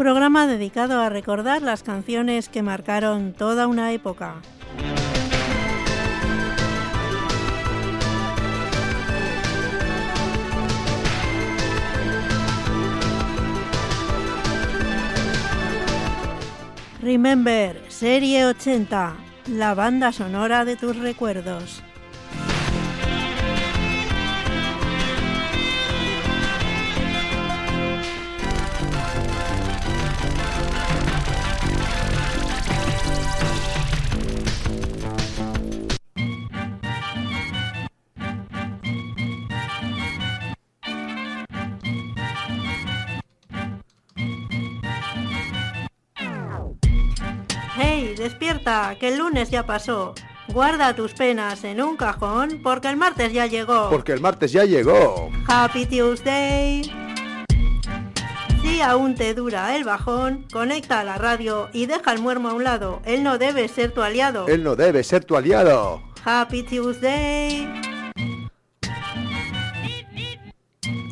programa dedicado a recordar las canciones que marcaron toda una época. Remember, Serie 80, la banda sonora de tus recuerdos. Despierta! Que el lunes ya pasó. Guarda tus penas en un cajón porque el martes ya llegó. Porque el martes ya llegó. Happy Tuesday. Si aún te dura el bajón, conecta a la radio y deja el muermo a un lado. Él no debe ser tu aliado. Él no debe ser tu aliado. Happy Tuesday.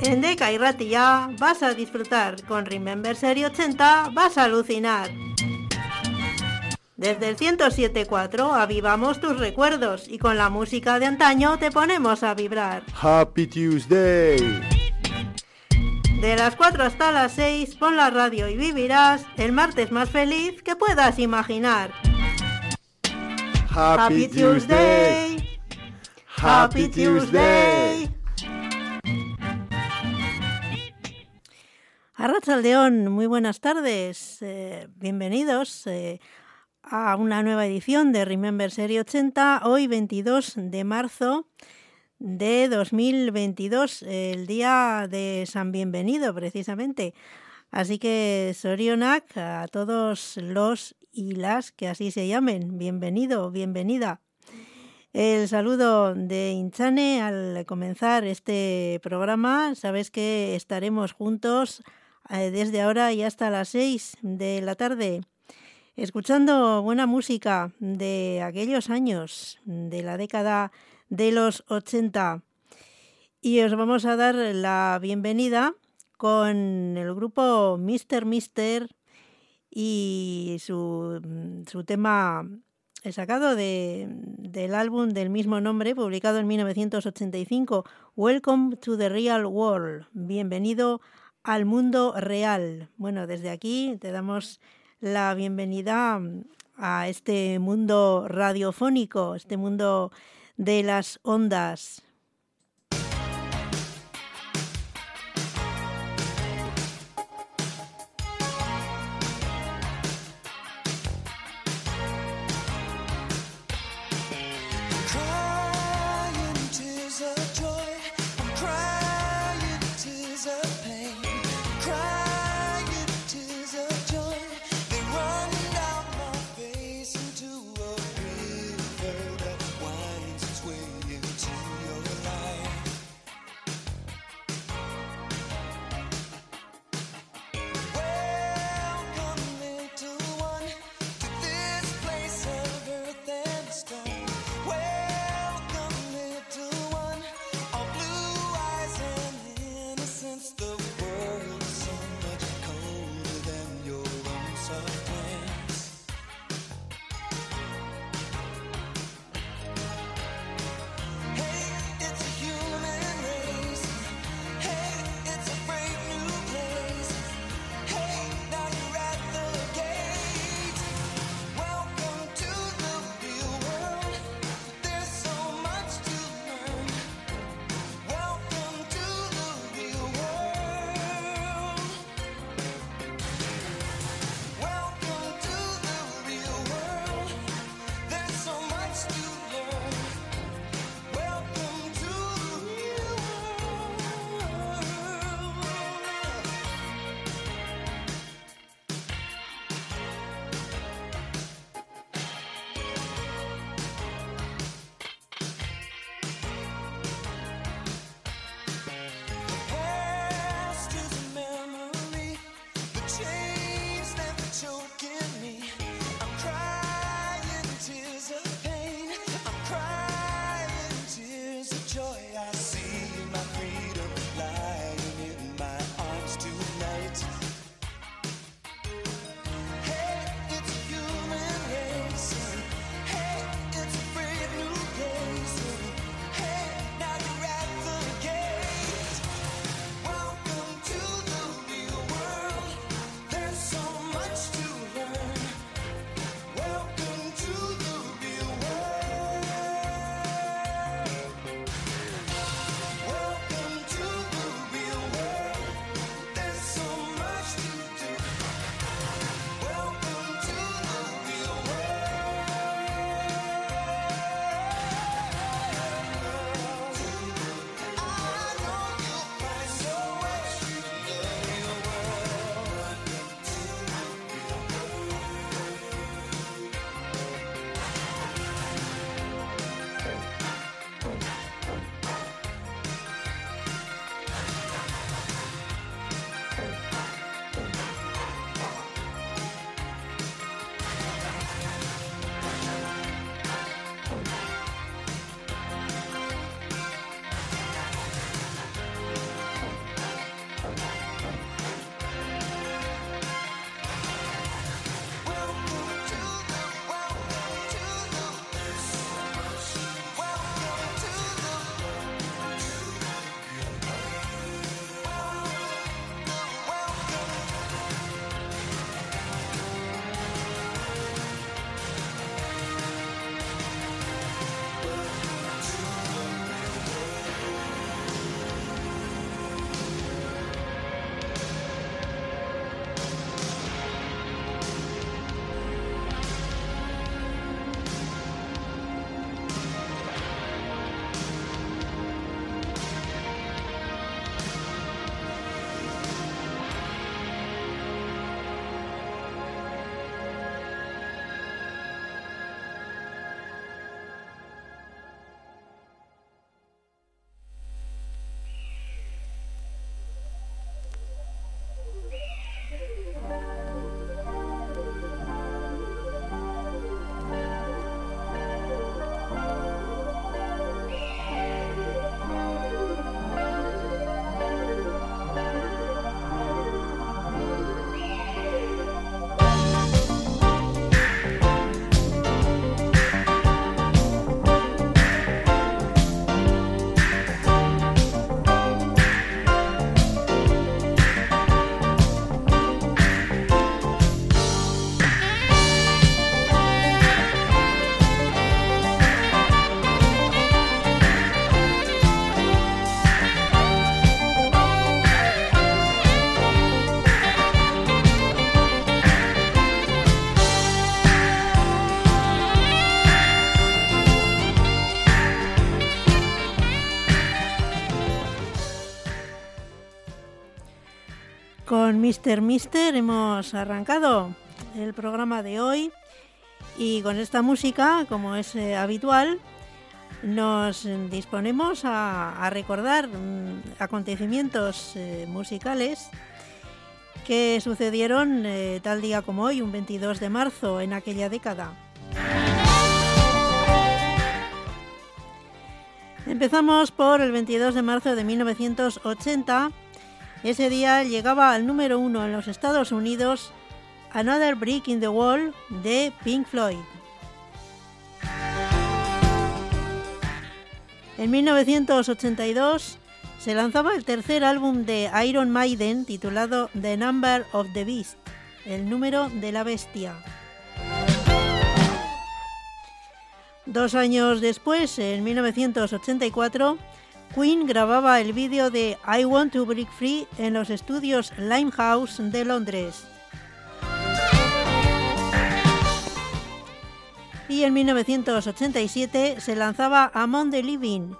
En Deca y Ratilla vas a disfrutar. Con Remember Serie 80 vas a alucinar. Desde el 107.4 avivamos tus recuerdos y con la música de antaño te ponemos a vibrar. Happy Tuesday. De las 4 hasta las 6 pon la radio y vivirás el martes más feliz que puedas imaginar. Happy, Tuesday. Happy Tuesday. Arrachaldeón, muy buenas tardes. eh, bienvenidos eh, a una nueva edición de Remember Serie 80, hoy 22 de marzo de 2022, el día de San Bienvenido precisamente. Así que Sorionak a todos los y las que así se llamen, bienvenido, bienvenida. El saludo de Inchane al comenzar este programa. Sabes que estaremos juntos eh, desde ahora y hasta las 6 de la tarde escuchando buena música de aquellos años, de la década de los 80. Y os vamos a dar la bienvenida con el grupo Mr. Mister y su, su tema sacado de, del álbum del mismo nombre, publicado en 1985, Welcome to the Real World. Bienvenido al mundo real. Bueno, desde aquí te damos la bienvenida a este mundo radiofónico, este mundo de las ondas. Mr. Mister hemos arrancado el programa de hoy y con esta música, como es eh, habitual, nos disponemos a, a recordar mm, acontecimientos eh, musicales que sucedieron eh, tal día como hoy, un 22 de marzo, en aquella década. Empezamos por el 22 de marzo de 1980. Ese día llegaba al número uno en los Estados Unidos Another Brick in the Wall de Pink Floyd. En 1982 se lanzaba el tercer álbum de Iron Maiden titulado The Number of the Beast, el número de la bestia. Dos años después, en 1984, Queen grababa el vídeo de I Want to Break Free en los estudios Limehouse de Londres. Y en 1987 se lanzaba Among the Living,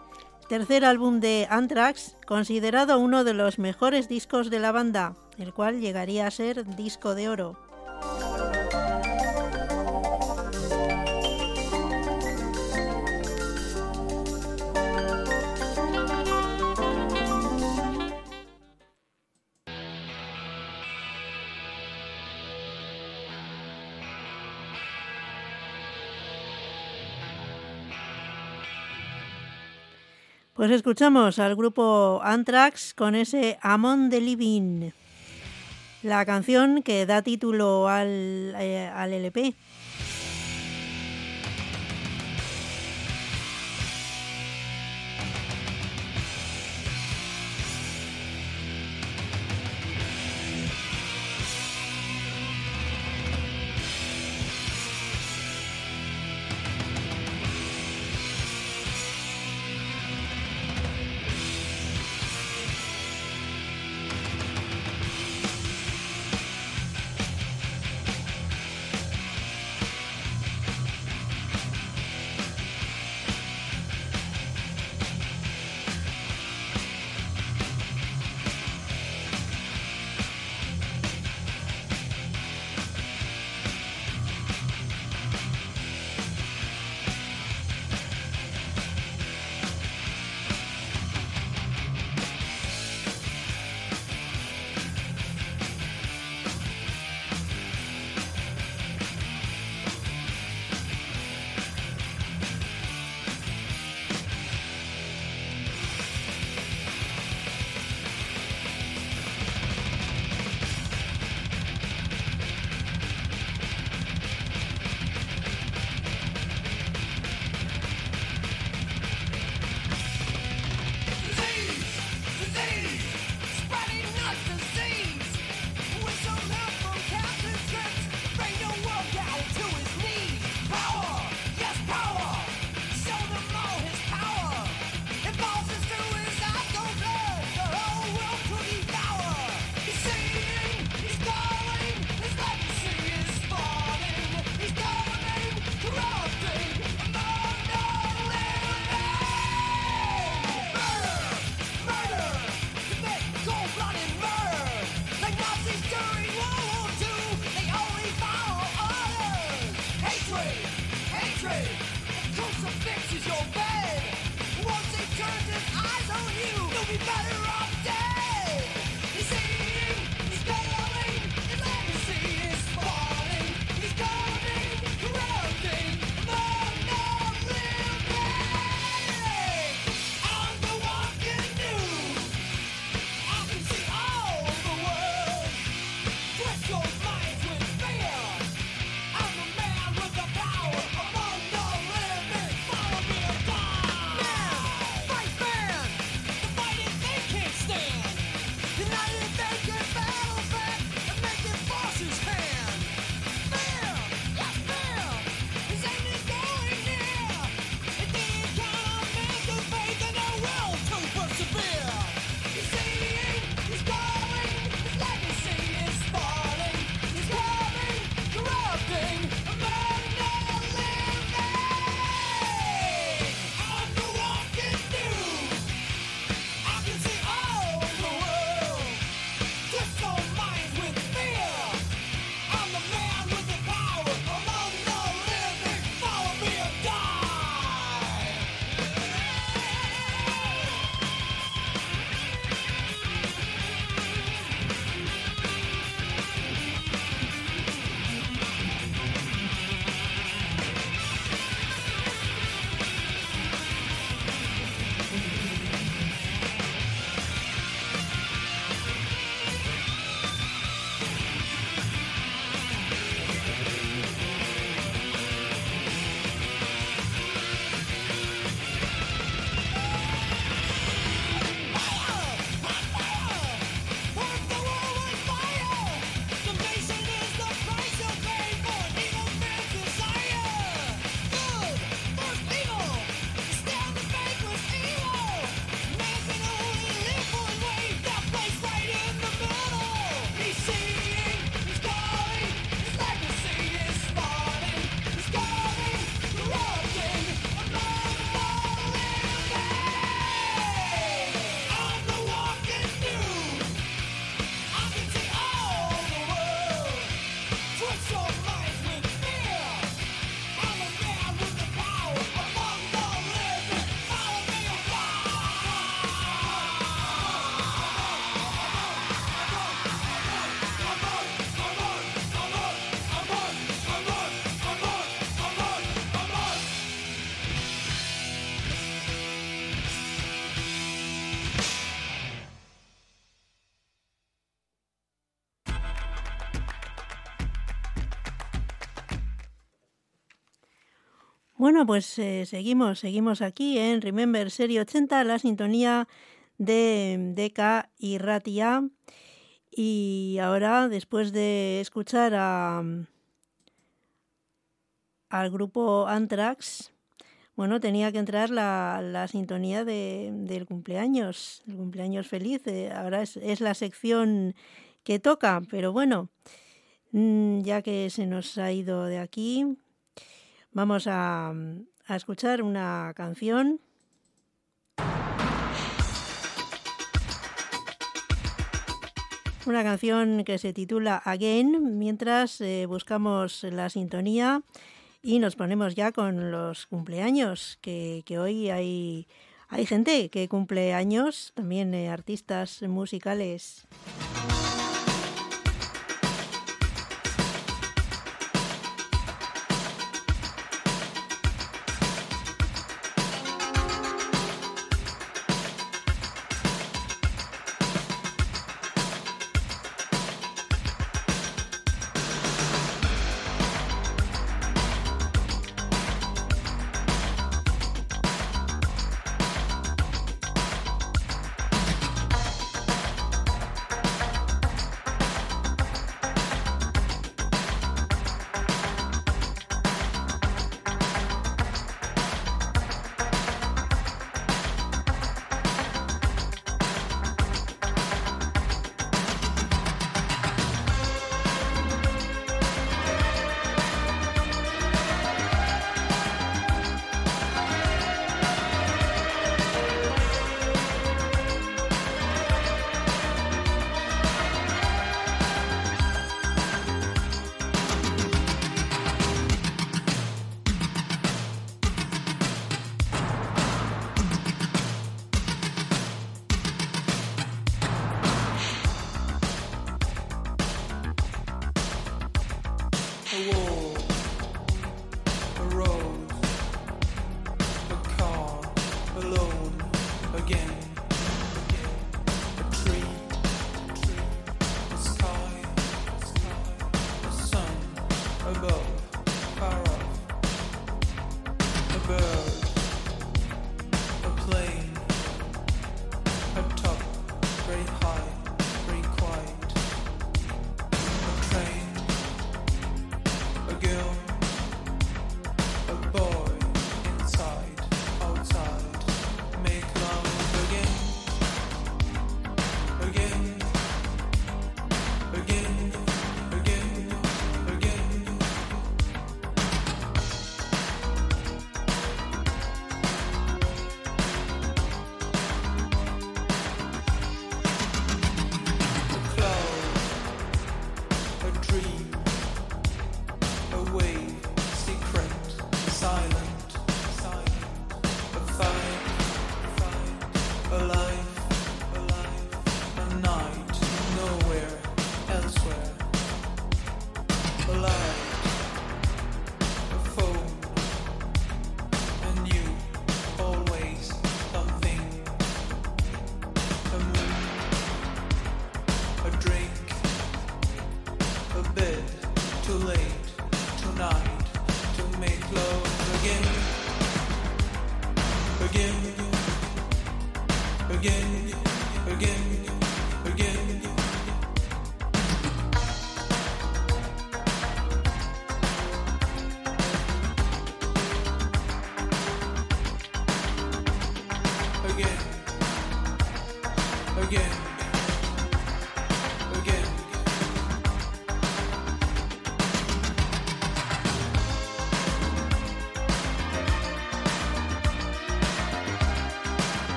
tercer álbum de Anthrax, considerado uno de los mejores discos de la banda, el cual llegaría a ser disco de oro. Pues escuchamos al grupo Anthrax con ese Among the Living, la canción que da título al, eh, al LP. Bueno, pues eh, seguimos, seguimos aquí en Remember Serie 80, la sintonía de Deca y Ratia. Y ahora, después de escuchar a, al grupo Anthrax, bueno, tenía que entrar la, la sintonía de, del cumpleaños, el cumpleaños feliz. eh, ahora es, la sección que toca, pero bueno, mm, ya que se nos ha ido de aquí, vamos a, a escuchar una canción. Una canción que se titula Again, mientras eh, buscamos la sintonía y nos ponemos ya con los cumpleaños, que, que hoy hay, hay gente que cumple años, también eh, artistas musicales.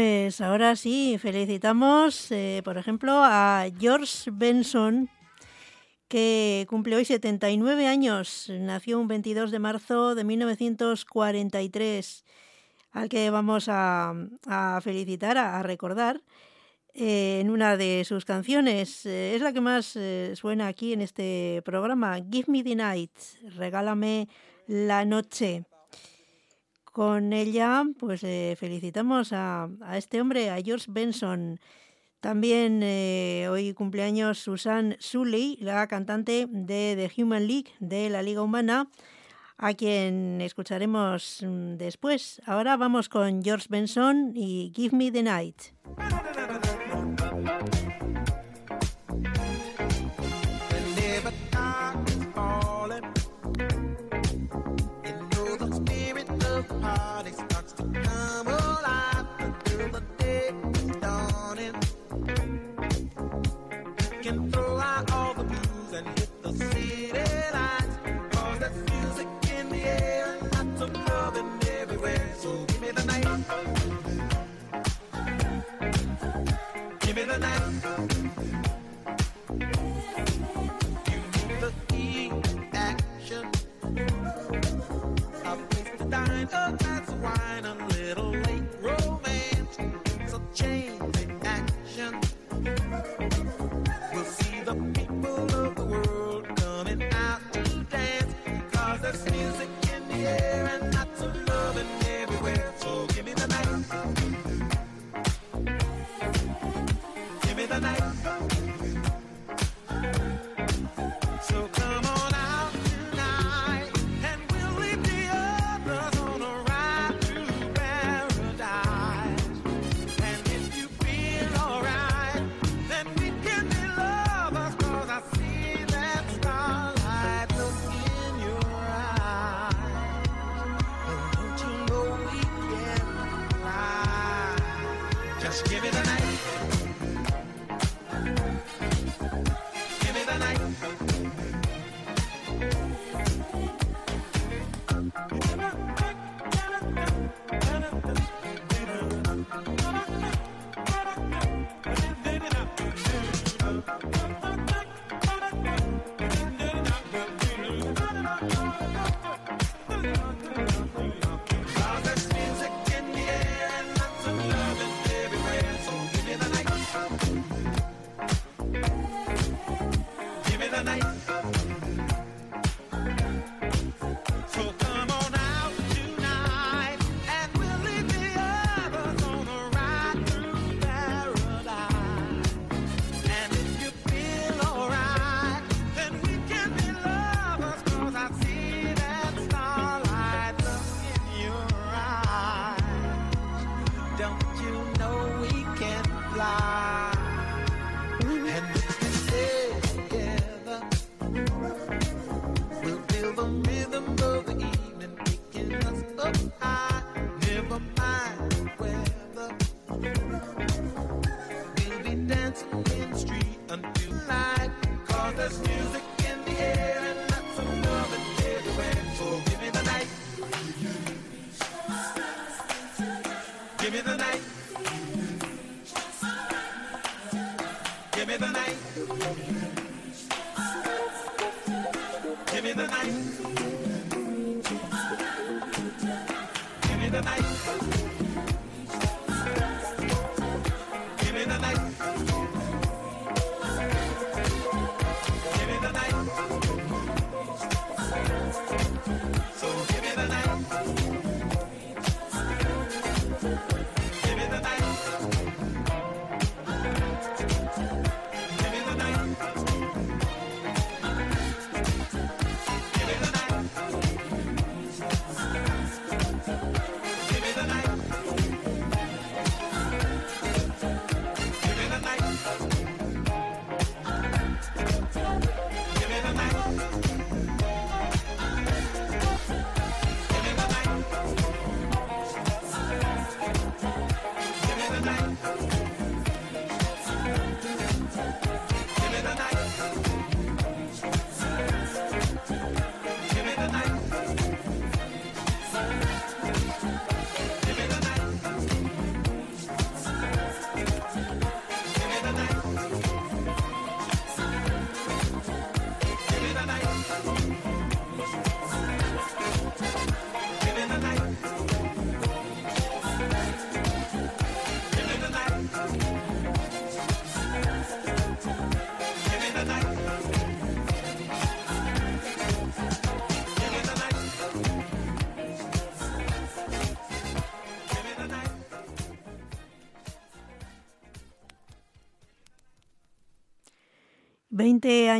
Pues ahora sí, felicitamos, eh, por ejemplo, a George Benson, que cumple hoy 79 años. Nació un 22 de marzo de 1943, al que vamos a, felicitar, a, recordar. eh, en una de sus canciones, eh, es la que más suena aquí en este programa, Give Me the Night, regálame la noche. Con ella, pues eh, felicitamos a, este hombre, a George Benson. También eh, hoy cumpleaños Susan Suley, la cantante de The Human League, de la Liga Humana, a quien escucharemos mm, después. Ahora vamos con George Benson y Give Me the Night.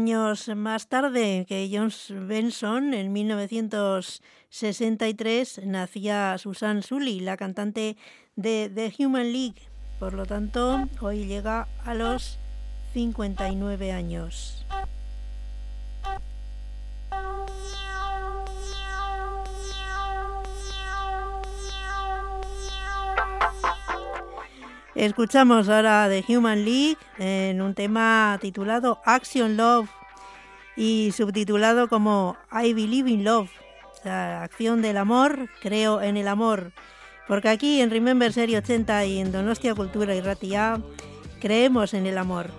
años más tarde que John Benson, en 1963, nacía Susan Sully, la cantante de The Human League. Por lo tanto, hoy llega a los 59 años. Escuchamos ahora de Human League eh, en un tema titulado Action Love y subtitulado como I Believe in Love, acción del amor, creo en el amor. Porque aquí en Remember Serie 80 y en Donostia Cultura y Ratia creemos en el amor.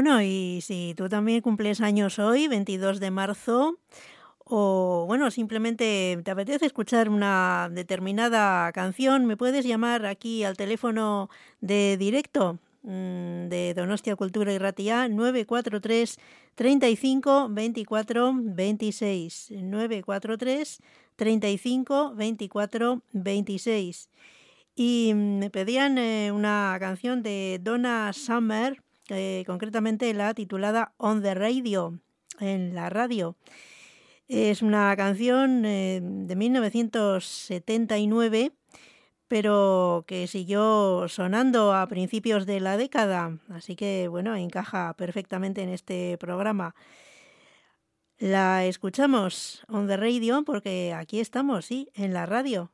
Bueno, y si tú también cumples años hoy, 22 de marzo, o bueno, simplemente te apetece escuchar una determinada canción, me puedes llamar aquí al teléfono de directo mm, de Donostia Cultura y Ratia 943 35 24 26 943 35 24 26 y mm, me pedían eh, una canción de Donna Summer, eh, concretamente la titulada On the Radio, en la radio. Es una canción eh, de 1979, pero que siguió sonando a principios de la década, así que bueno, encaja perfectamente en este programa. La escuchamos on the radio porque aquí estamos, sí, en la radio.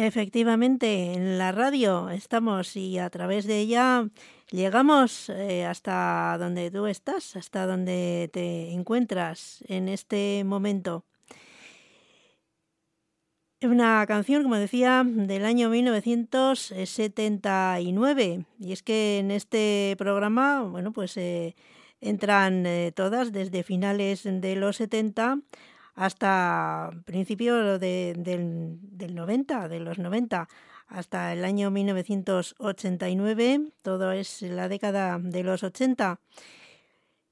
Efectivamente, en la radio estamos y a través de ella llegamos eh, hasta donde tú estás, hasta donde te encuentras en este momento. Una canción, como decía, del año 1979. Y es que en este programa, bueno, pues eh, entran eh, todas desde finales de los 70 hasta principios del, 90, de los 90 hasta el año 1989, todo es la década de los 80.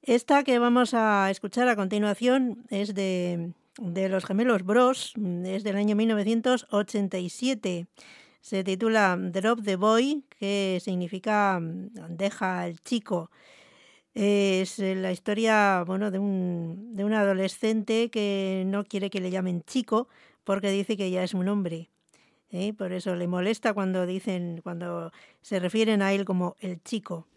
Esta que vamos a escuchar a continuación es de, de los gemelos Bros, es del año 1987. Se titula Drop the Boy, que significa deja al chico. Es eh, la historia bueno, de, un, de un adolescente que no quiere que le llamen chico porque dice que ya es un hombre. ¿eh? Por eso le molesta cuando dicen, cuando se refieren a él como el chico.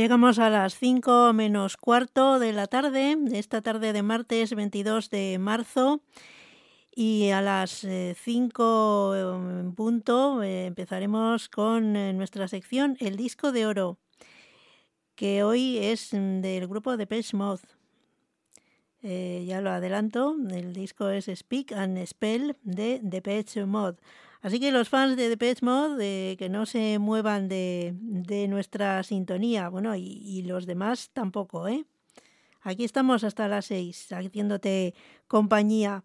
Llegamos a las 5 menos cuarto de la tarde, esta tarde de martes 22 de marzo. Y a las eh, 5 em, punto eh, empezaremos con eh, nuestra sección El disco de oro, que hoy es mm, del grupo de Page ya lo adelanto, el disco es Speak and Spell de The Page Así que los fans de Depeche Mode, que no se muevan de, de nuestra sintonía, bueno, y, los demás tampoco, ¿eh? Aquí estamos hasta las 6, haciéndote compañía.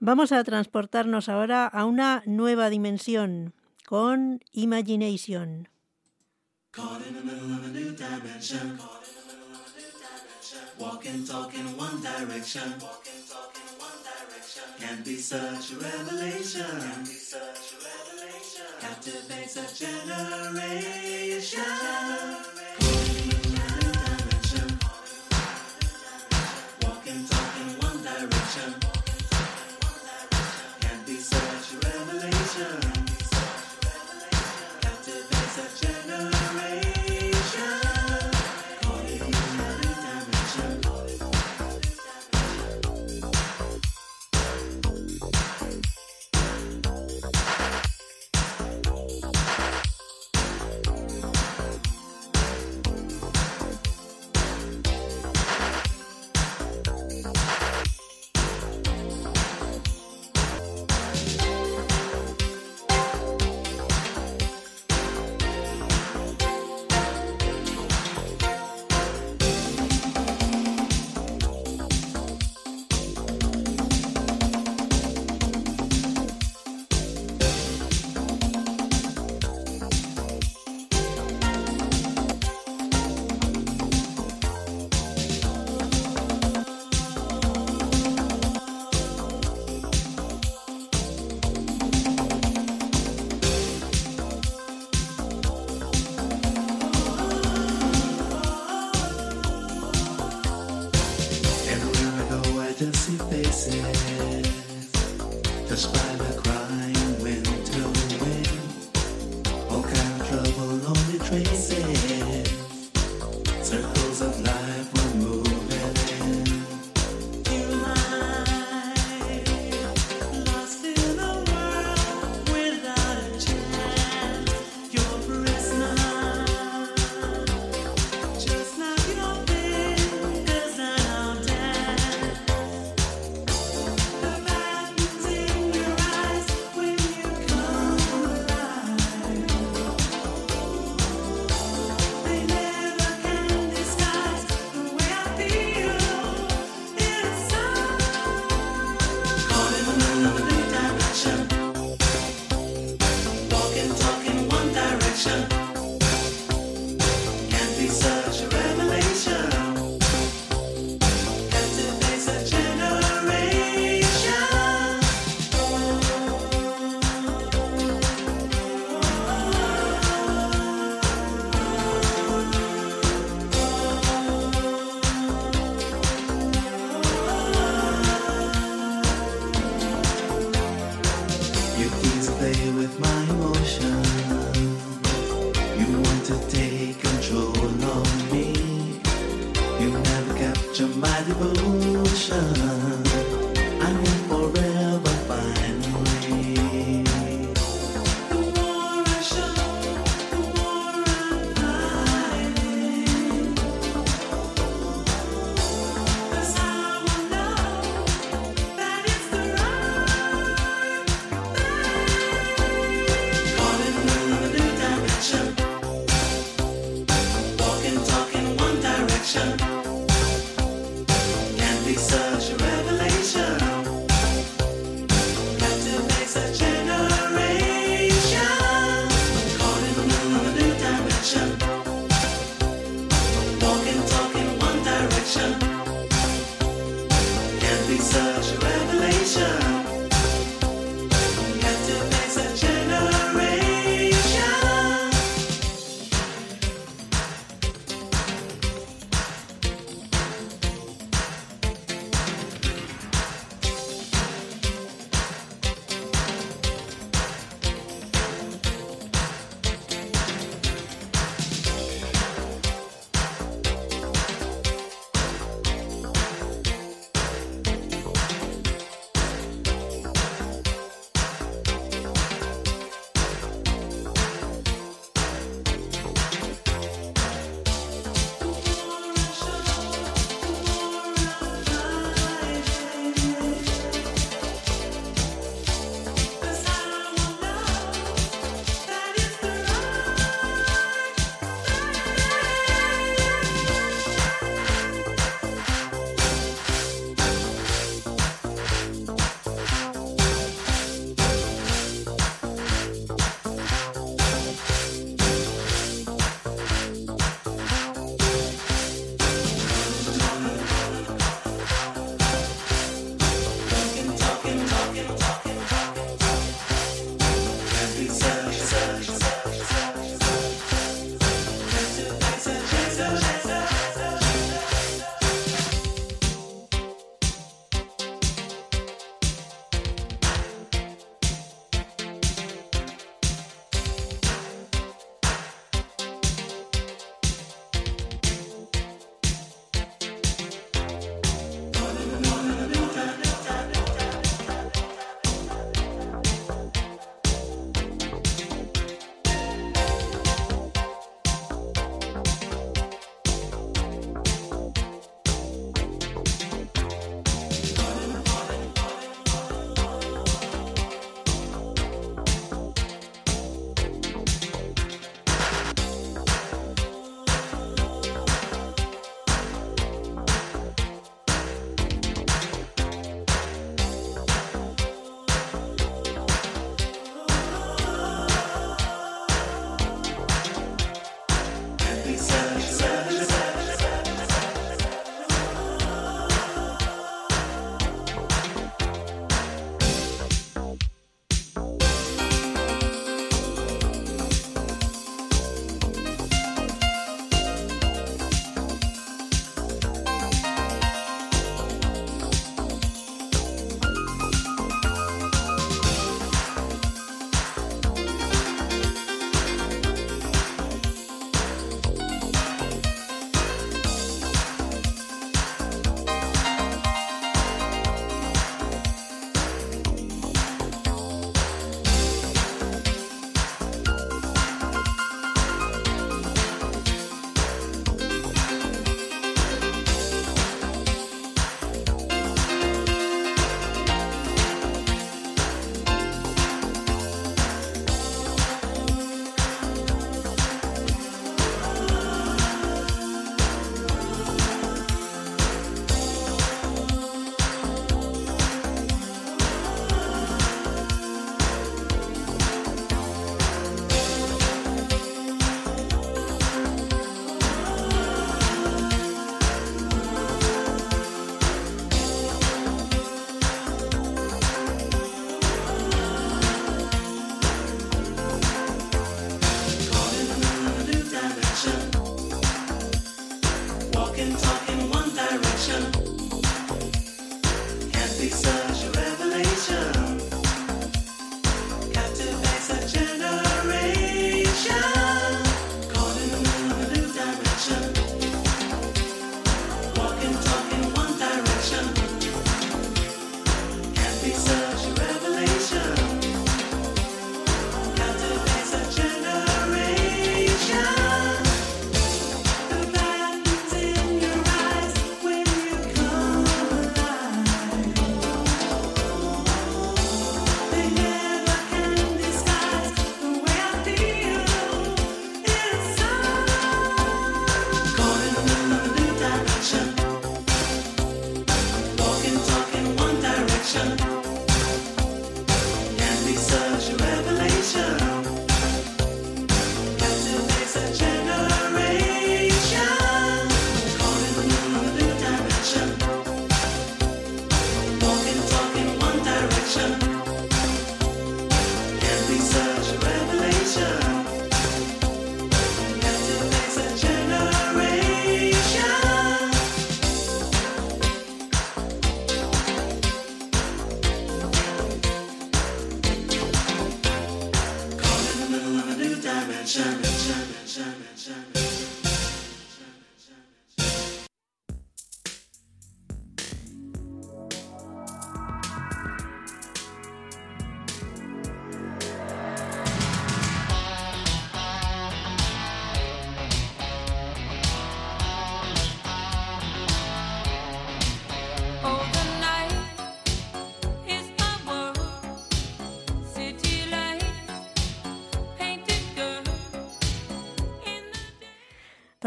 Vamos a transportarnos ahora a una nueva dimensión con Imagination. Walk and talk in one direction. Walk and talk in one direction. Can be such a revelation. Can be such a revelation. Captivates a generation.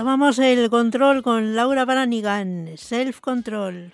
Tomamos el control con Laura Branigan, Self Control.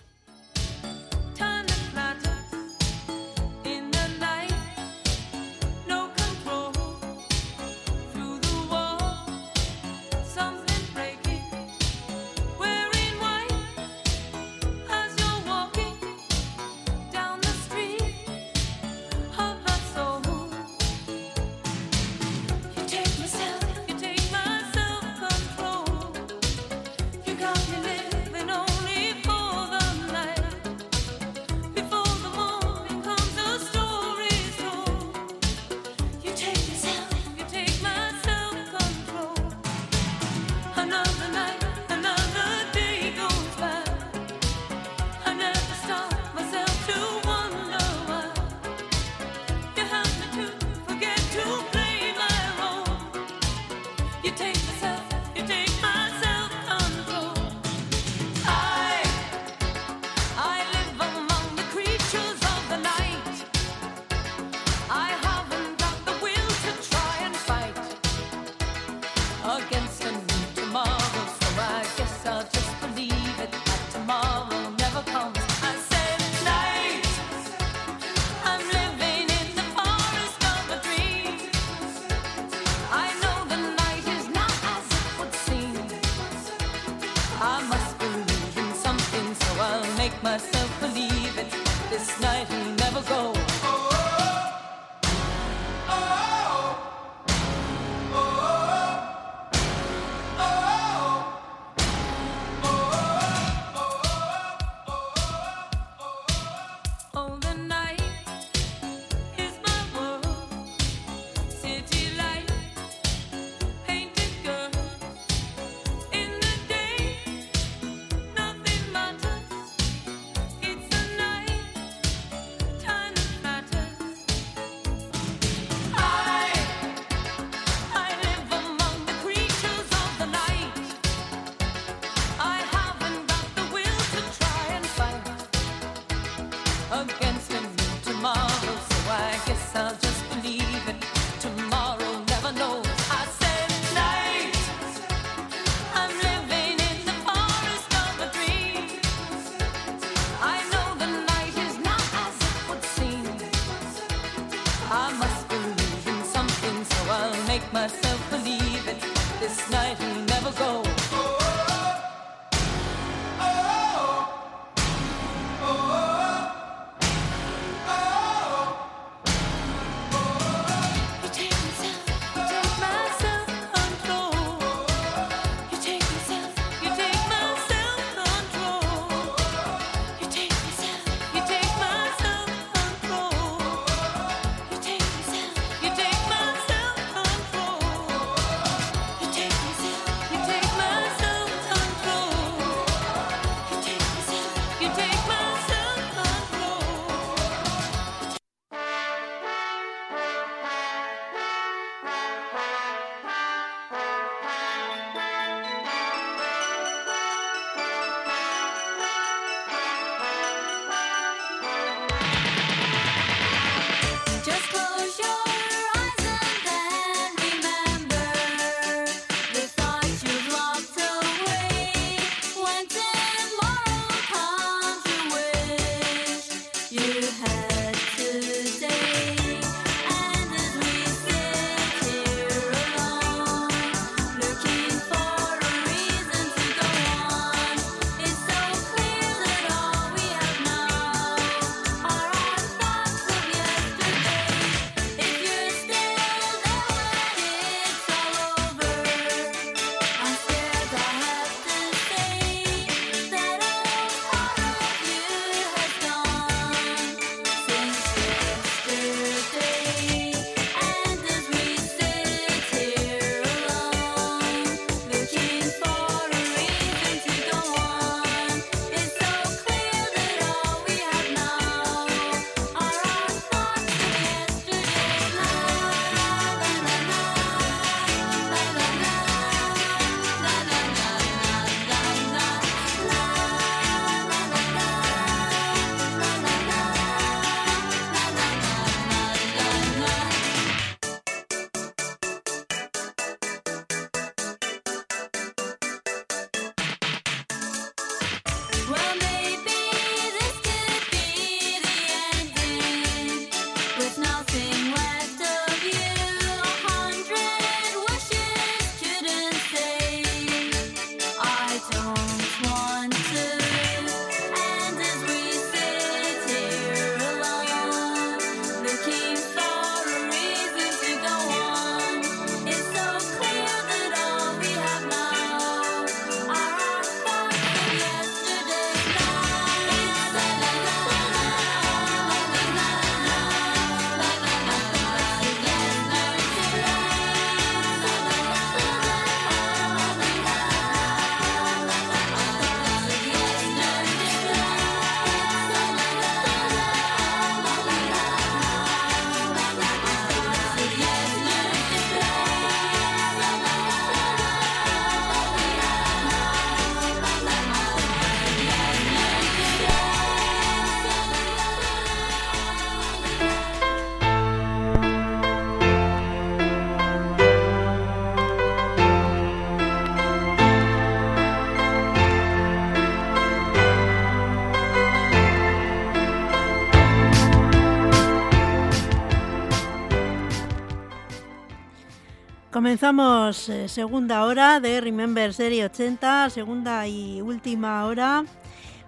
Comenzamos eh, segunda hora de Remember Serie 80, segunda y última hora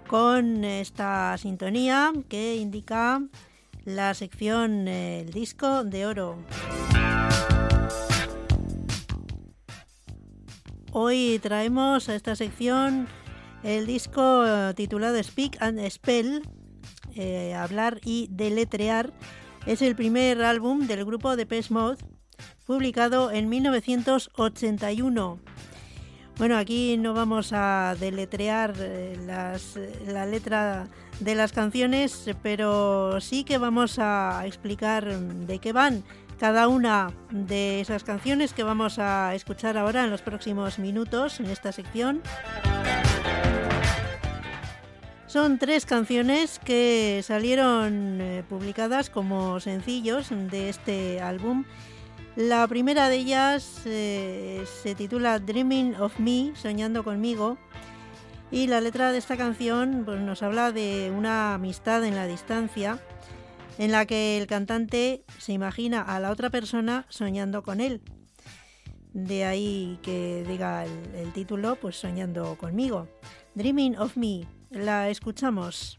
con esta sintonía que indica la sección eh, El disco de oro. Hoy traemos a esta sección el disco eh, titulado Speak and Spell, hablar y deletrear. Es el primer álbum del grupo de Mode, publicado en 1981. Bueno, aquí no vamos a deletrear eh, las- la letra de las canciones, pero sí que vamos a explicar mm, de qué van cada una de esas canciones que vamos a escuchar ahora en los próximos minutos en esta sección. Son tres canciones que salieron eh, publicadas como sencillos de este álbum. La primera de ellas eh, se titula Dreaming of Me, Soñando conmigo. Y la letra de esta canción pues, nos habla de una amistad en la distancia, en la que el cantante se imagina a la otra persona soñando con él. De ahí que diga el, el título, pues soñando conmigo. Dreaming of Me, la escuchamos.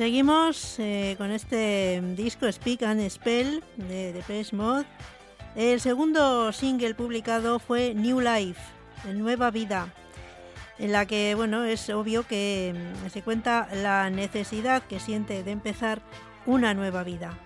Seguimos eh, con este disco Speak and Spell de Depeche Mode. El segundo single publicado fue New Life, Nueva Vida, en la que bueno es obvio que mm, se cuenta la necesidad que siente de empezar una nueva vida.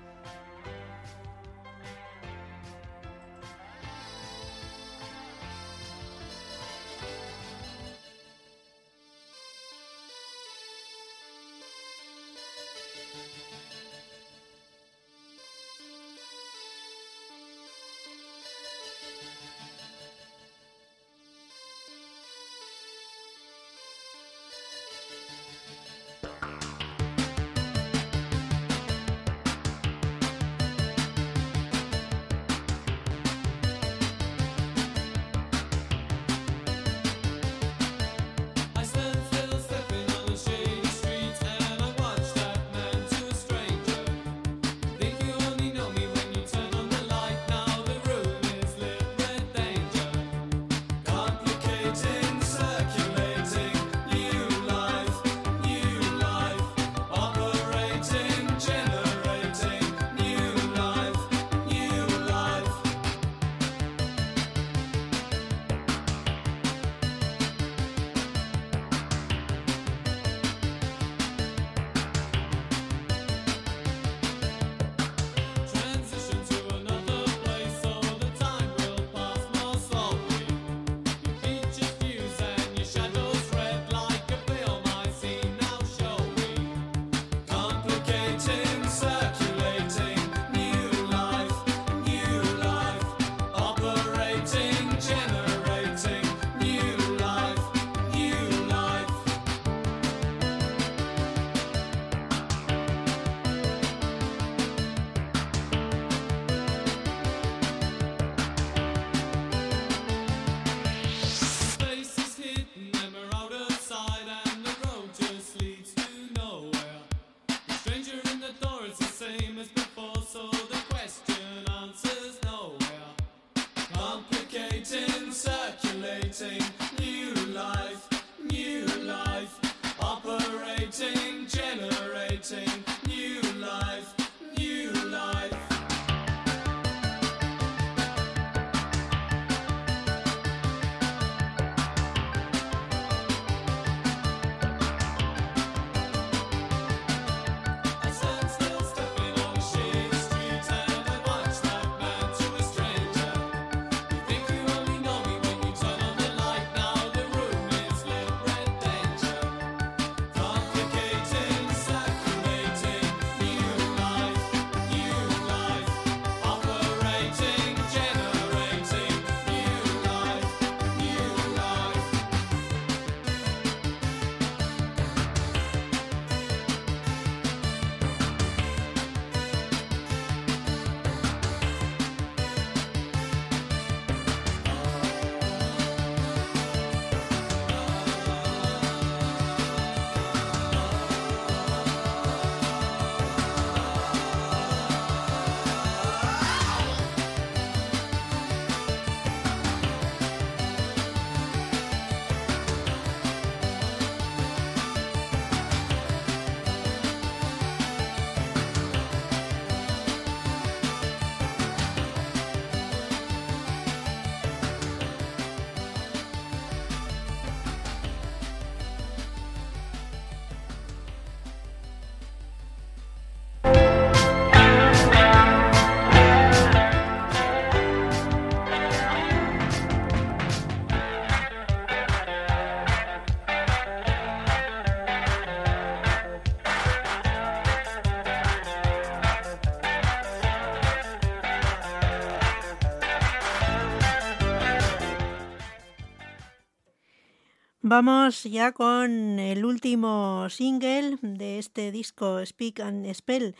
Vamos ya con el último single de este disco Speak and Spell.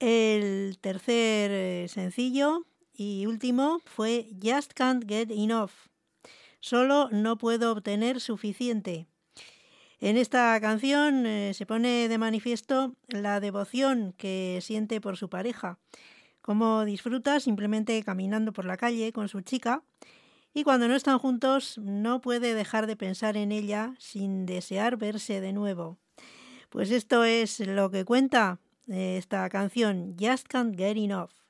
El tercer eh, sencillo y último fue Just Can't Get Enough. Solo no puedo obtener suficiente. En esta canción eh, se pone de manifiesto la devoción que siente por su pareja, cómo disfruta simplemente caminando por la calle con su chica y cuando no están juntos no puede dejar de pensar en ella sin desear verse de nuevo. Pues esto es lo que cuenta eh, esta canción, Just Can't Get Enough.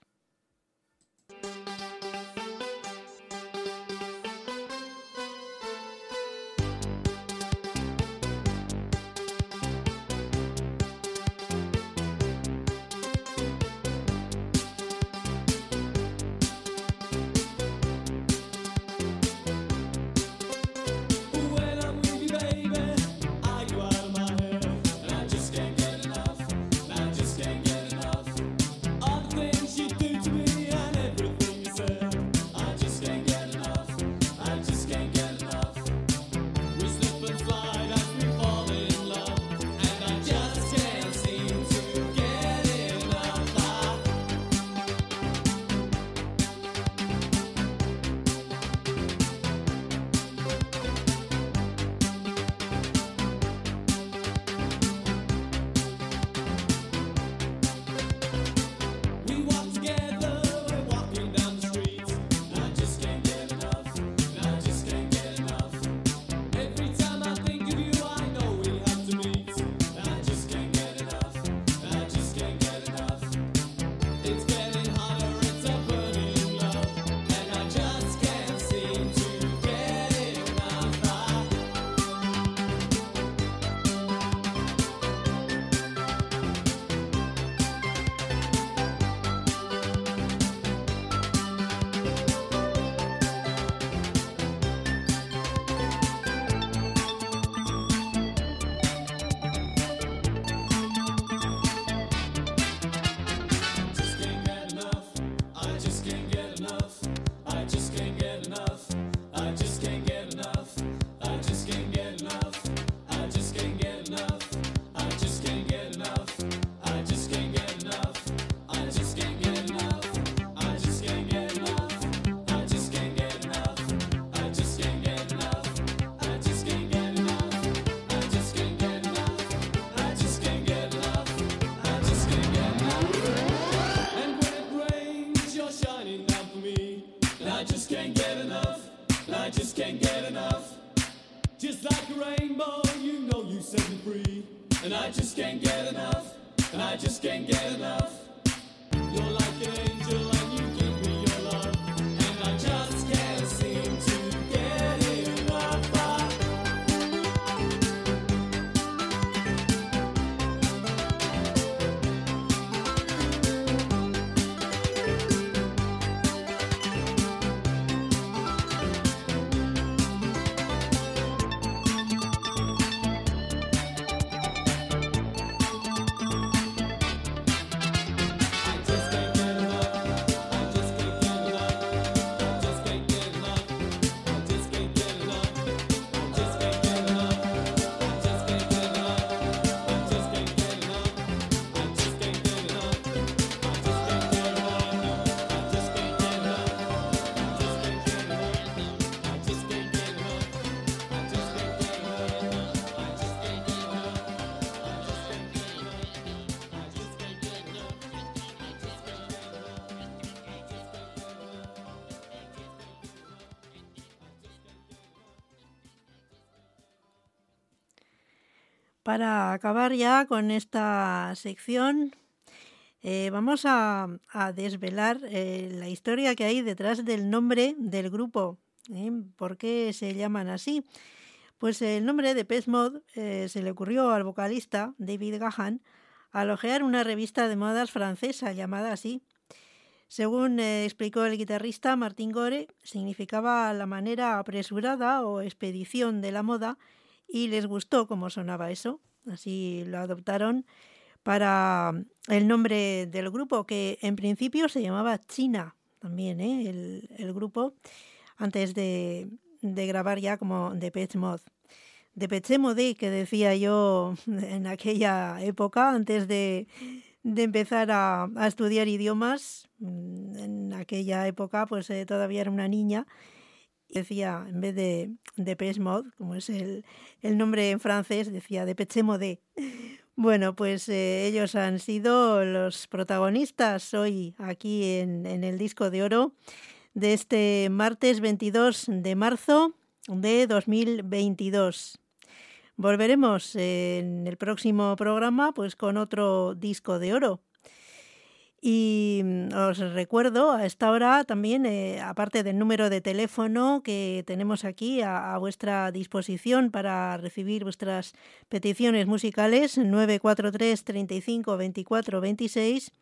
Para acabar ya con esta sección, eh, vamos a, desvelar eh, la historia que hay detrás del nombre del grupo. ¿eh? ¿Por qué se llaman así? Pues el nombre de Pez Mod se le ocurrió al vocalista David Gahan al ojear una revista de modas francesa llamada así. Según explicó el guitarrista Martín Gore, significaba la manera apresurada o expedición de la moda y les gustó cómo sonaba eso. Así lo adoptaron para el nombre del grupo, que en principio se llamaba China también, ¿eh? el, el grupo, antes de, de grabar ya como Depeche Mode. Depeche Mode, que decía yo en aquella época, antes de, de empezar a, a estudiar idiomas, mm, en aquella época pues eh, todavía era una niña, decía, en vez de Depeche Mode, como es el, el nombre en francés, decía Depeche Mode. Bueno, pues eh, ellos han sido los protagonistas hoy aquí en, en el disco de oro de este martes 22 de marzo de 2022. Volveremos en el próximo programa pues con otro disco de oro. Y mm, os recuerdo a esta hora también, eh, aparte del número de teléfono que tenemos aquí a, vuestra disposición para recibir vuestras peticiones musicales, 943 35 24 26.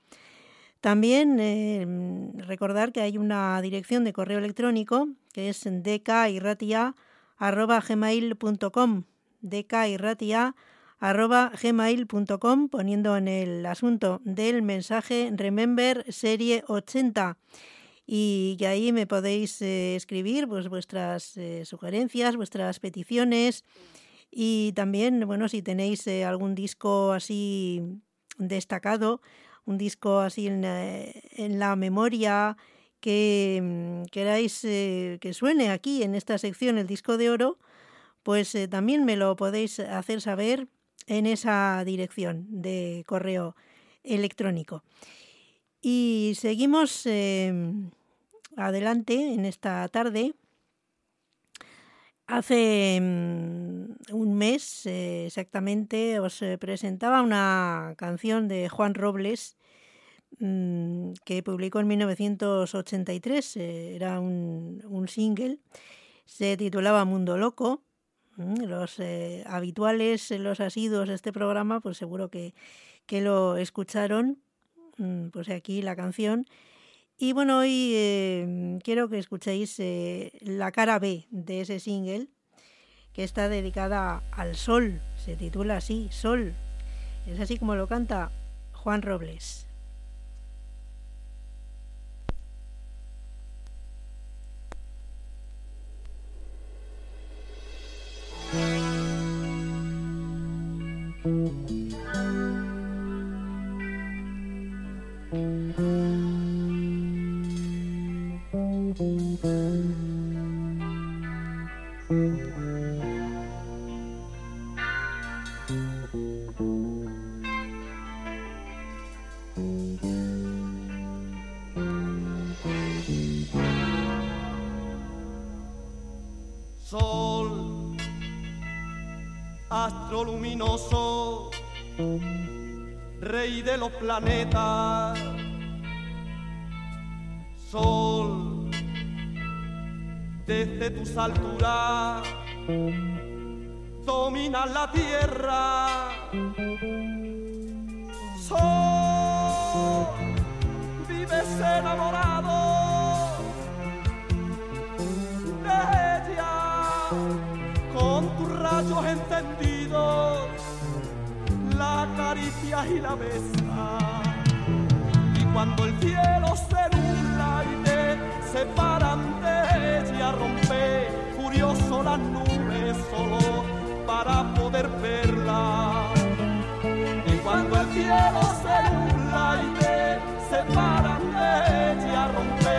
También eh, mm, recordar que hay una dirección de correo electrónico que es dkirratia.gmail.com dkirratia.gmail.com poniendo en el asunto del mensaje Remember Serie 80 y que ahí me podéis eh, escribir pues, vuestras eh, sugerencias, vuestras peticiones. Y también, bueno, si tenéis eh, algún disco así destacado, un disco así en, la memoria que mm, queráis que suene aquí en esta sección, el disco de oro, pues también me lo podéis hacer saber en esa dirección de correo electrónico. Y seguimos eh, adelante en esta tarde. Hace mm, un mes eh, exactamente os eh, presentaba una canción de Juan Robles mm, que publicó en 1983. eh, era un, un single. Se titulaba Mundo Loco. Mm, Los eh, habituales, eh, los asiduos de este programa, pues seguro que, que lo escucharon. Mm, Pues aquí la canción. Y bueno, hoy eh, quiero que escuchéis la cara B de ese single, que está dedicada al sol. Se titula así, Sol. Es así como lo canta Juan Robles. Planetas. Sol, desde tus alturas, dominas la tierra. Sol, vives enamorado de ella con tus rayos encendidos la acaricias y la besas cuando el cielo se nubla y te separan de ella rompe furioso las nubes solo para poder verla. Y cuando el cielo se nubla y te separan de ella rompe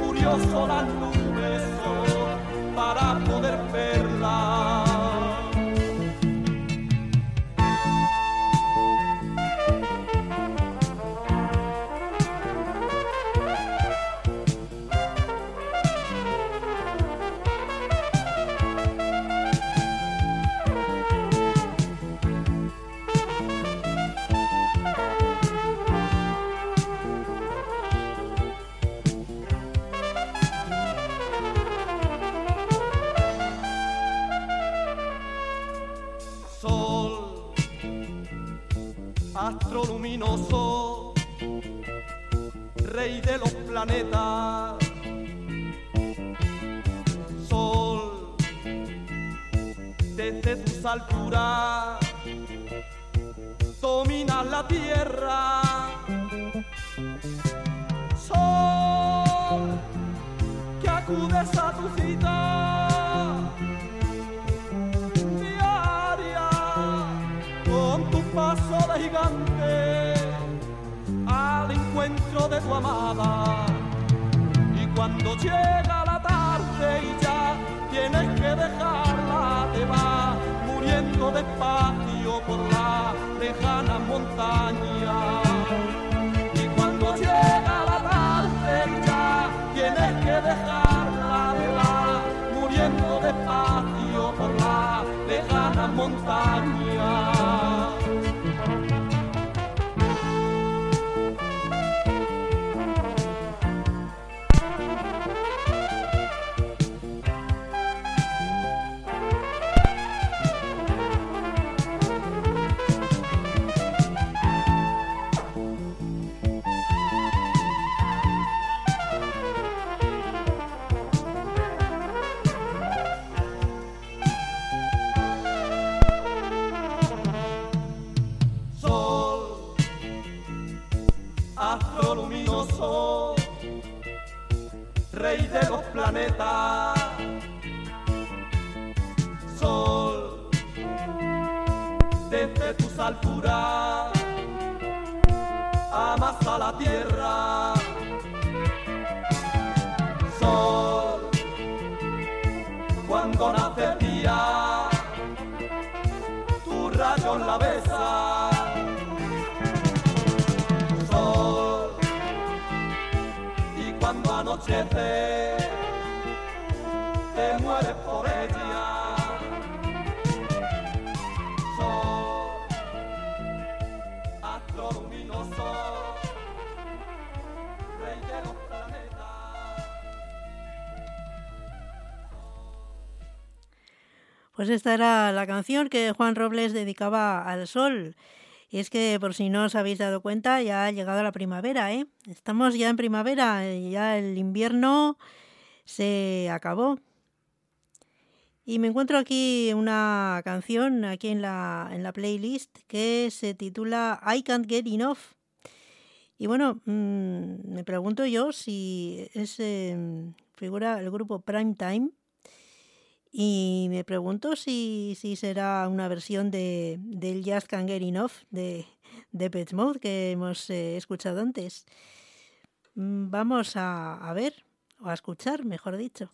furioso las nubes luminoso, rey de los planetas, sol, desde tus alturas, amas a la tierra, sol, cuando nace el día, tu rayo la besa. Pues esta era la canción que Juan Robles dedicaba al sol. Y es que, por si no os habéis dado cuenta, ya ha llegado la primavera, ¿eh? Estamos ya en primavera, y ya el invierno se acabó. Y me encuentro aquí una canción, aquí en la, en la playlist, que se titula I Can't Get Enough. Y bueno, mm, me pregunto yo si es, eh, figura el grupo Primetime. Y me pregunto si, si será una versión de, del Just Can't Get Enough de, de Pet Mode que hemos eh, escuchado antes. Mm, Vamos a, a ver, o a escuchar, mejor dicho.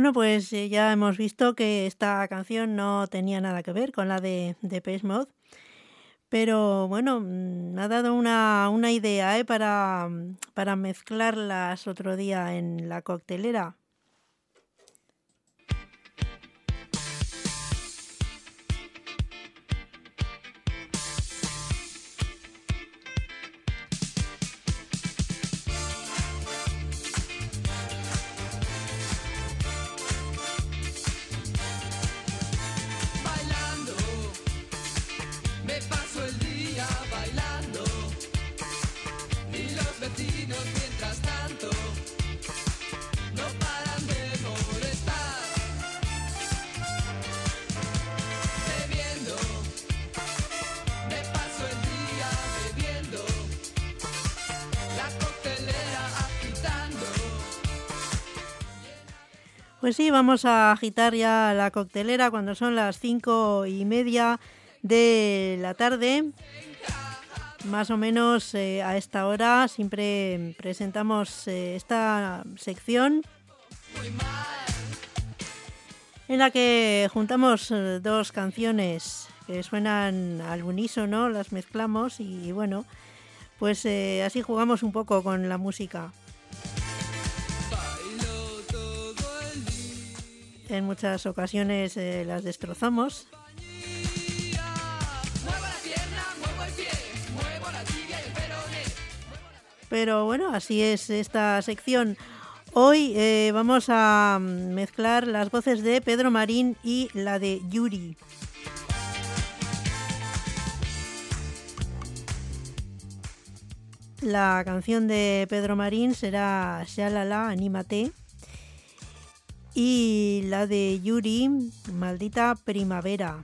Bueno, pues eh, ya hemos visto que esta canción no tenía nada que ver con la de, de Mode. Pero bueno, mm, me ha dado una, una idea ¿eh? para, mm, para mezclarlas otro día en la coctelera. Pues sí, vamos a agitar ya la coctelera cuando son las cinco y media de la tarde. Más o menos eh, a esta hora siempre presentamos eh, esta sección en la que juntamos eh, dos canciones que suenan al unísono, las mezclamos y bueno, pues así jugamos un poco con la música. En muchas ocasiones eh, las destrozamos, pero bueno, así es esta sección. Hoy eh, vamos a mezclar las voces de Pedro Marín y la de Yuri. La canción de Pedro Marín será Shalala, anímate. Y la de Yuri, Maldita Primavera.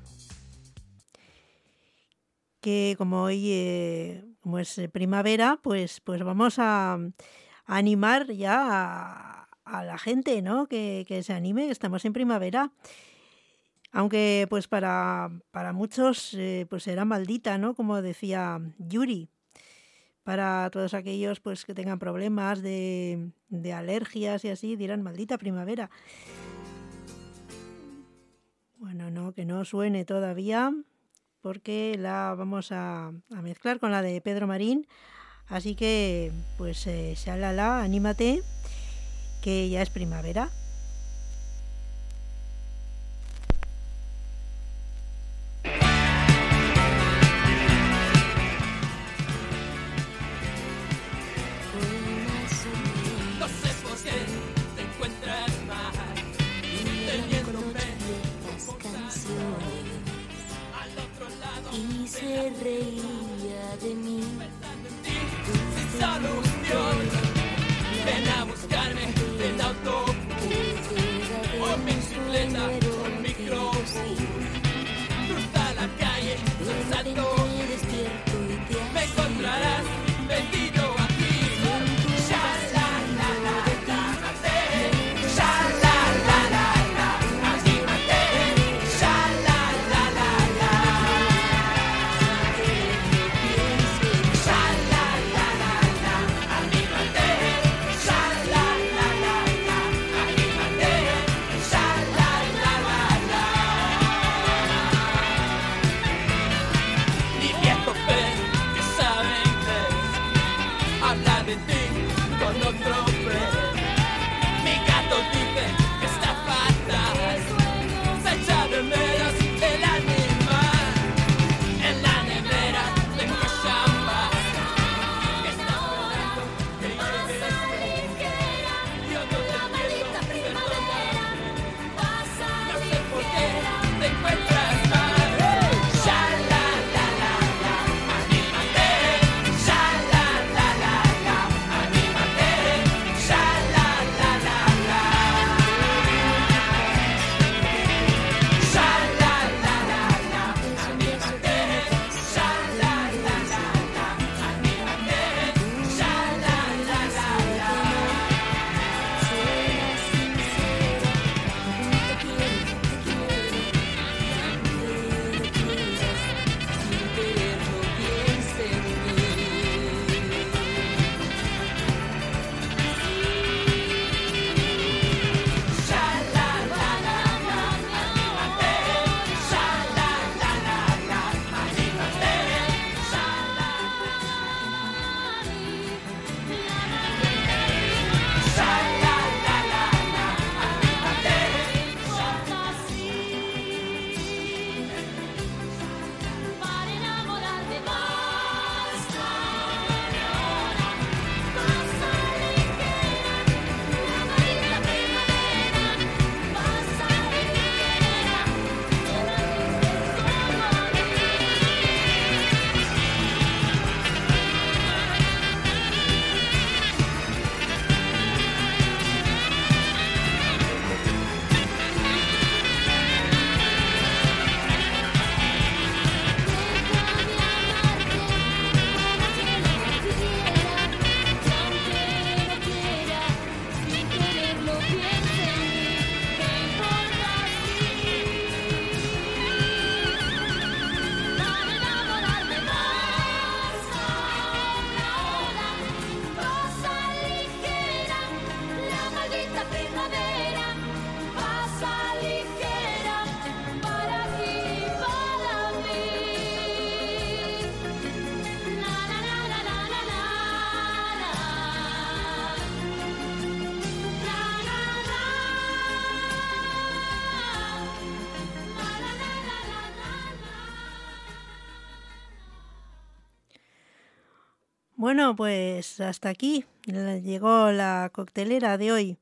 Que como hoy eh, como es eh, primavera, pues, pues vamos a, animar ya a, la gente, ¿no? Que, que se anime, que estamos en primavera. Aunque pues para, para muchos eh, pues será maldita, ¿no? Como decía Yuri para todos aquellos pues, que tengan problemas de, de alergias y así, dirán, maldita primavera. Bueno, no, que no suene todavía, porque la vamos a, mezclar con la de Pedro Marín. Así que, pues, eh, shalala, anímate, que ya es primavera. Bueno, pues hasta aquí llegó la coctelera de hoy.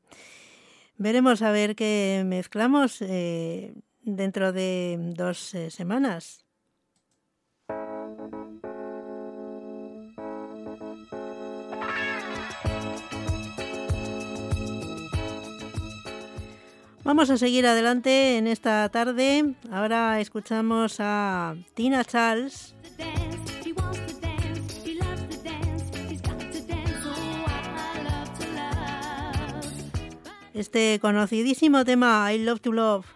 Veremos a ver qué mezclamos eh, dentro de dos eh, semanas. Vamos a seguir adelante en esta tarde. Ahora escuchamos a Tina Charles. este conocidísimo tema I Love to Love.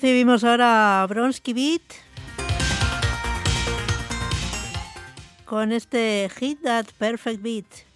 recibimos ahora a Bronsky Beat con este Hit That Perfect Beat.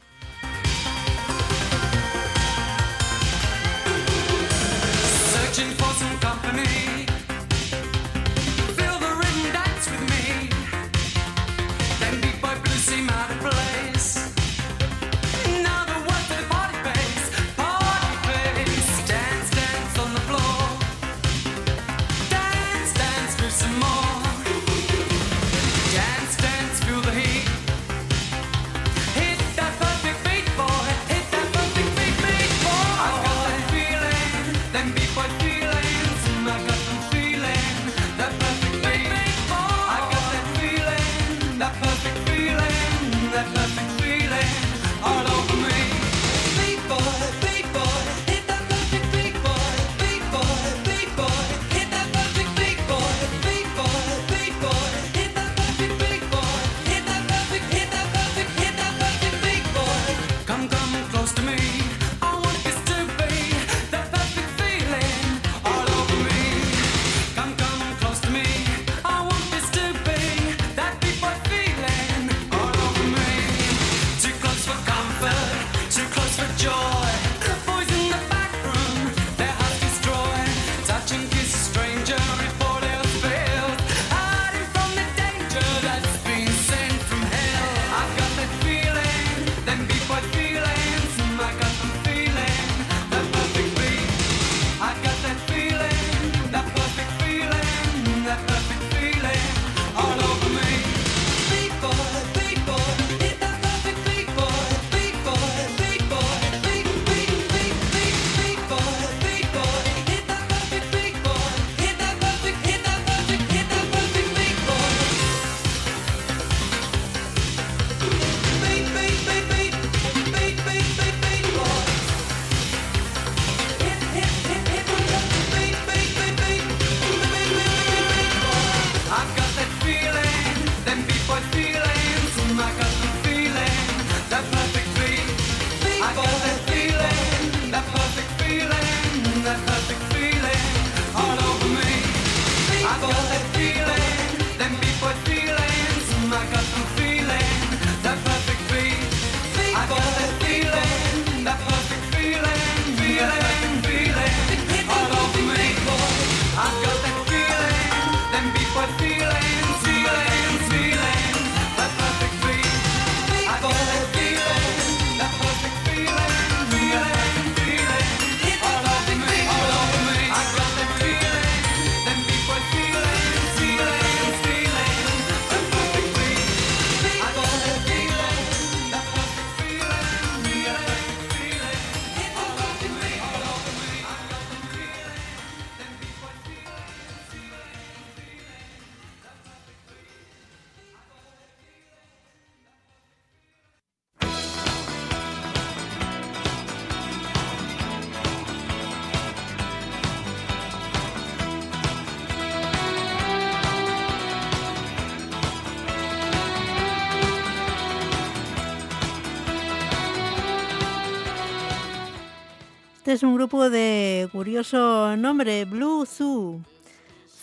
Es un grupo de curioso nombre, Blue Zoo,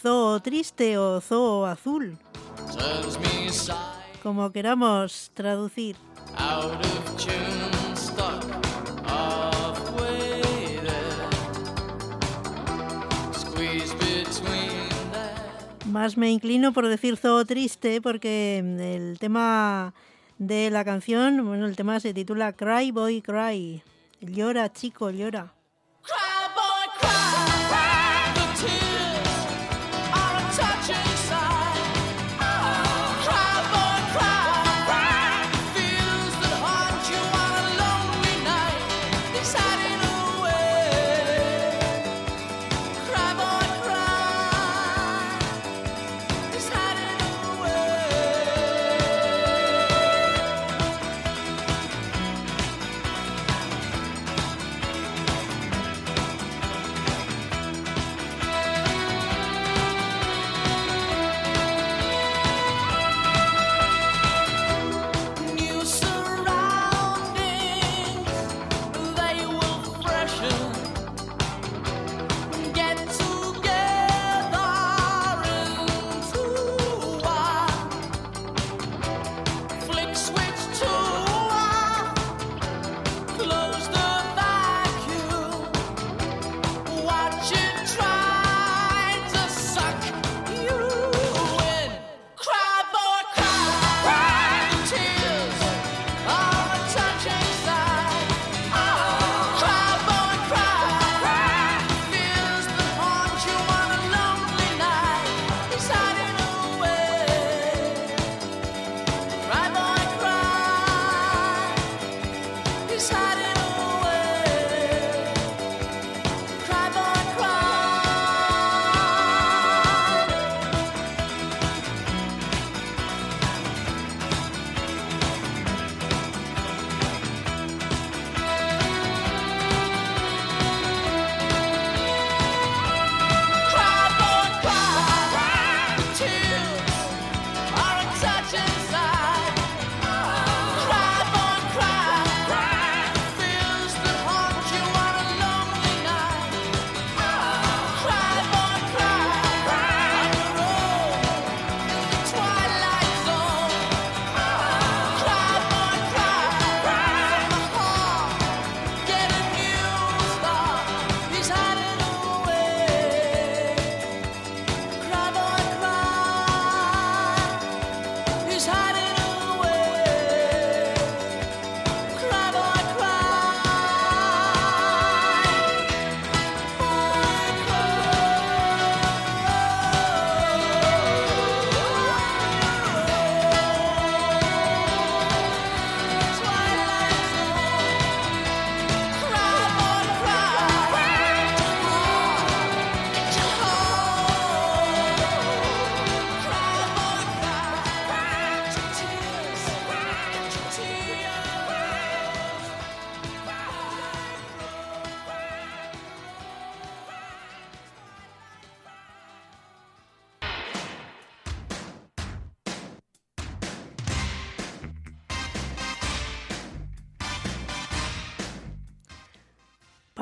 Zoo Triste o Zoo Azul, como queramos traducir. Más me inclino por decir Zoo Triste porque mm, el tema de la canción, bueno, el tema se titula Cry Boy Cry. Llora, chico, llora.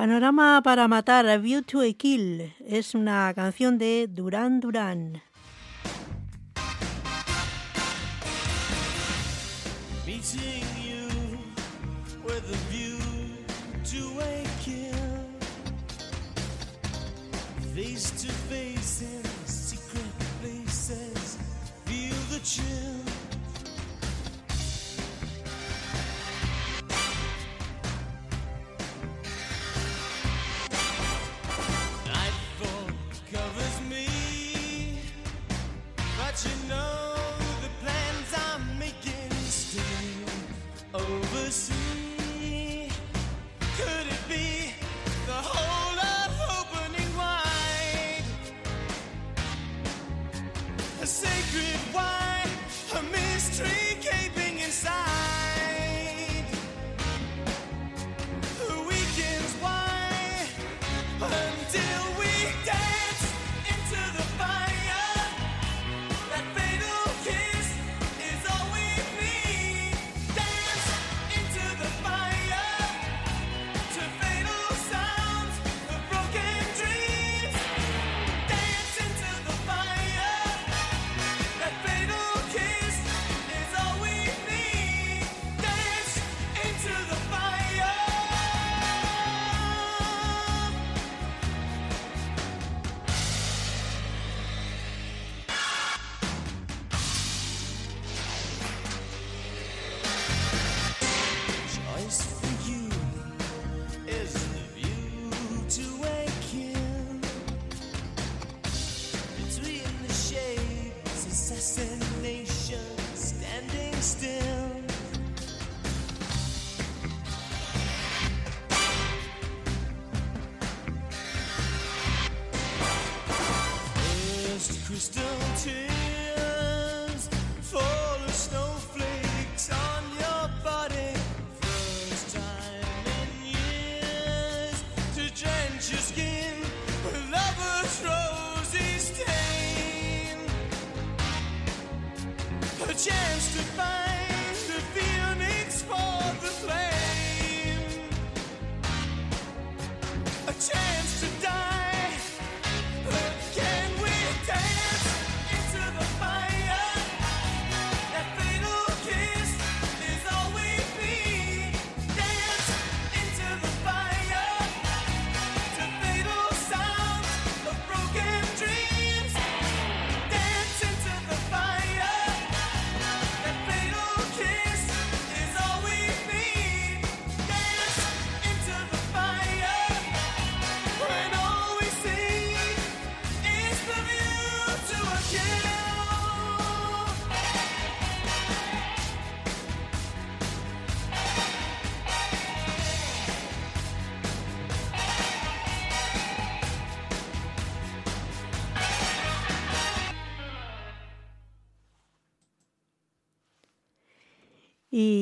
Panorama para matar, a View to a Kill, es una canción de Duran Duran.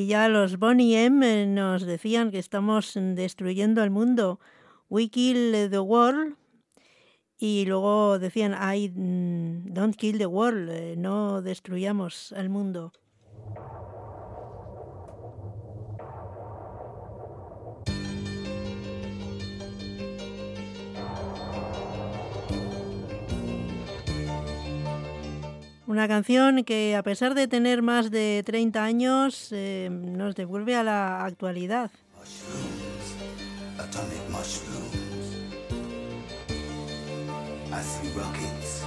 ya los Bonnie M nos decían que estamos destruyendo el mundo. We kill the world. Y luego decían, I mm, don't kill the world, eh, no destruyamos el mundo. Una canción que a pesar de tener más de 30 años eh, nos devuelve a la actualidad. Mushrooms, atomic mushrooms. I see rockets.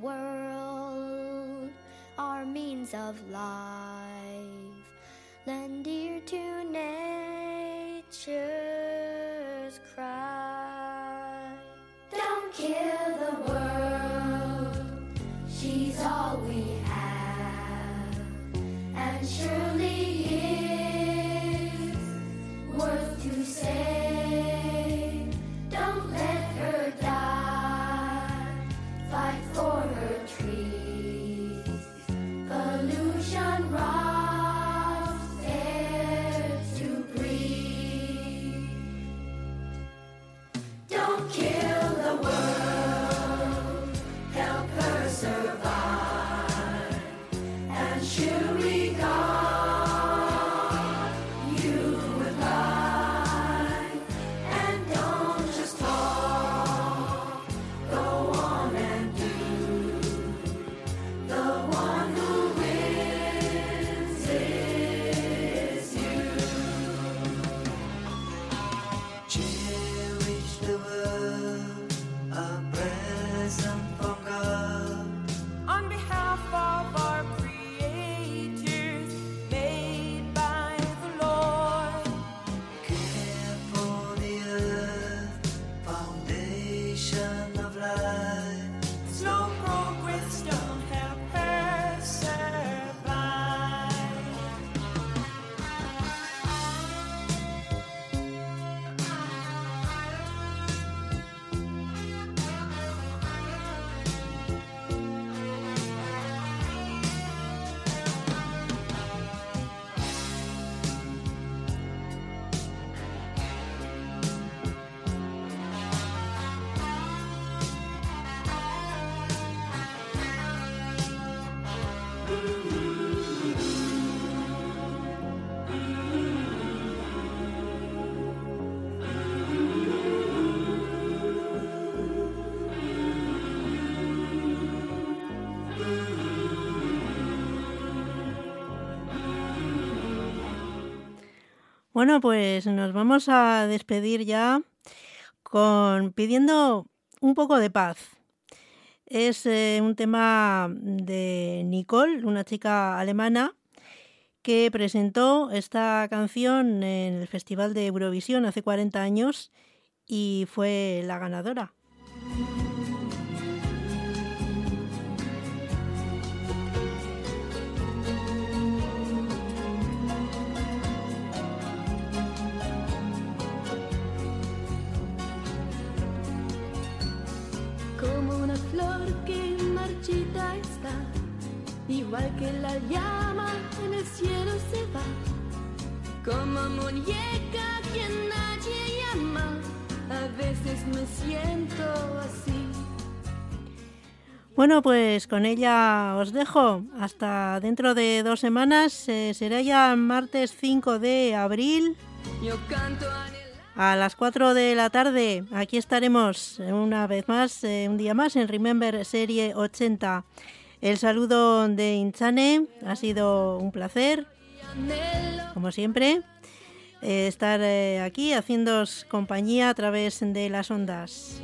World, our means of life. Lend ear to nature's cry. Don't kill the world, she's all we have, and surely Bueno, pues nos vamos a despedir ya con pidiendo un poco de paz. Es eh, un tema de Nicole, una chica alemana que presentó esta canción en el Festival de Eurovisión hace 40 años y fue la ganadora. Igual que la llama en el cielo se va, como muñeca que nadie llama, a veces me siento así. Bueno, pues con ella os dejo. Hasta dentro de dos semanas. eh, será ya martes 5 de abril. Yo canto a las 4 de la tarde, aquí estaremos eh, una vez más, eh, un día más, en Remember Serie 80. El saludo de Inchane, ha sido un placer, como siempre, eh, estar eh, aquí haciéndoos compañía a través de las ondas.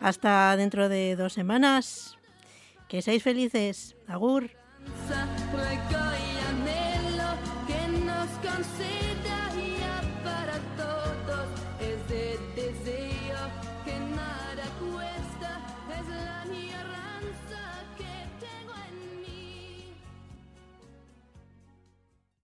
Hasta dentro de dos semanas. Que seáis felices. Agur.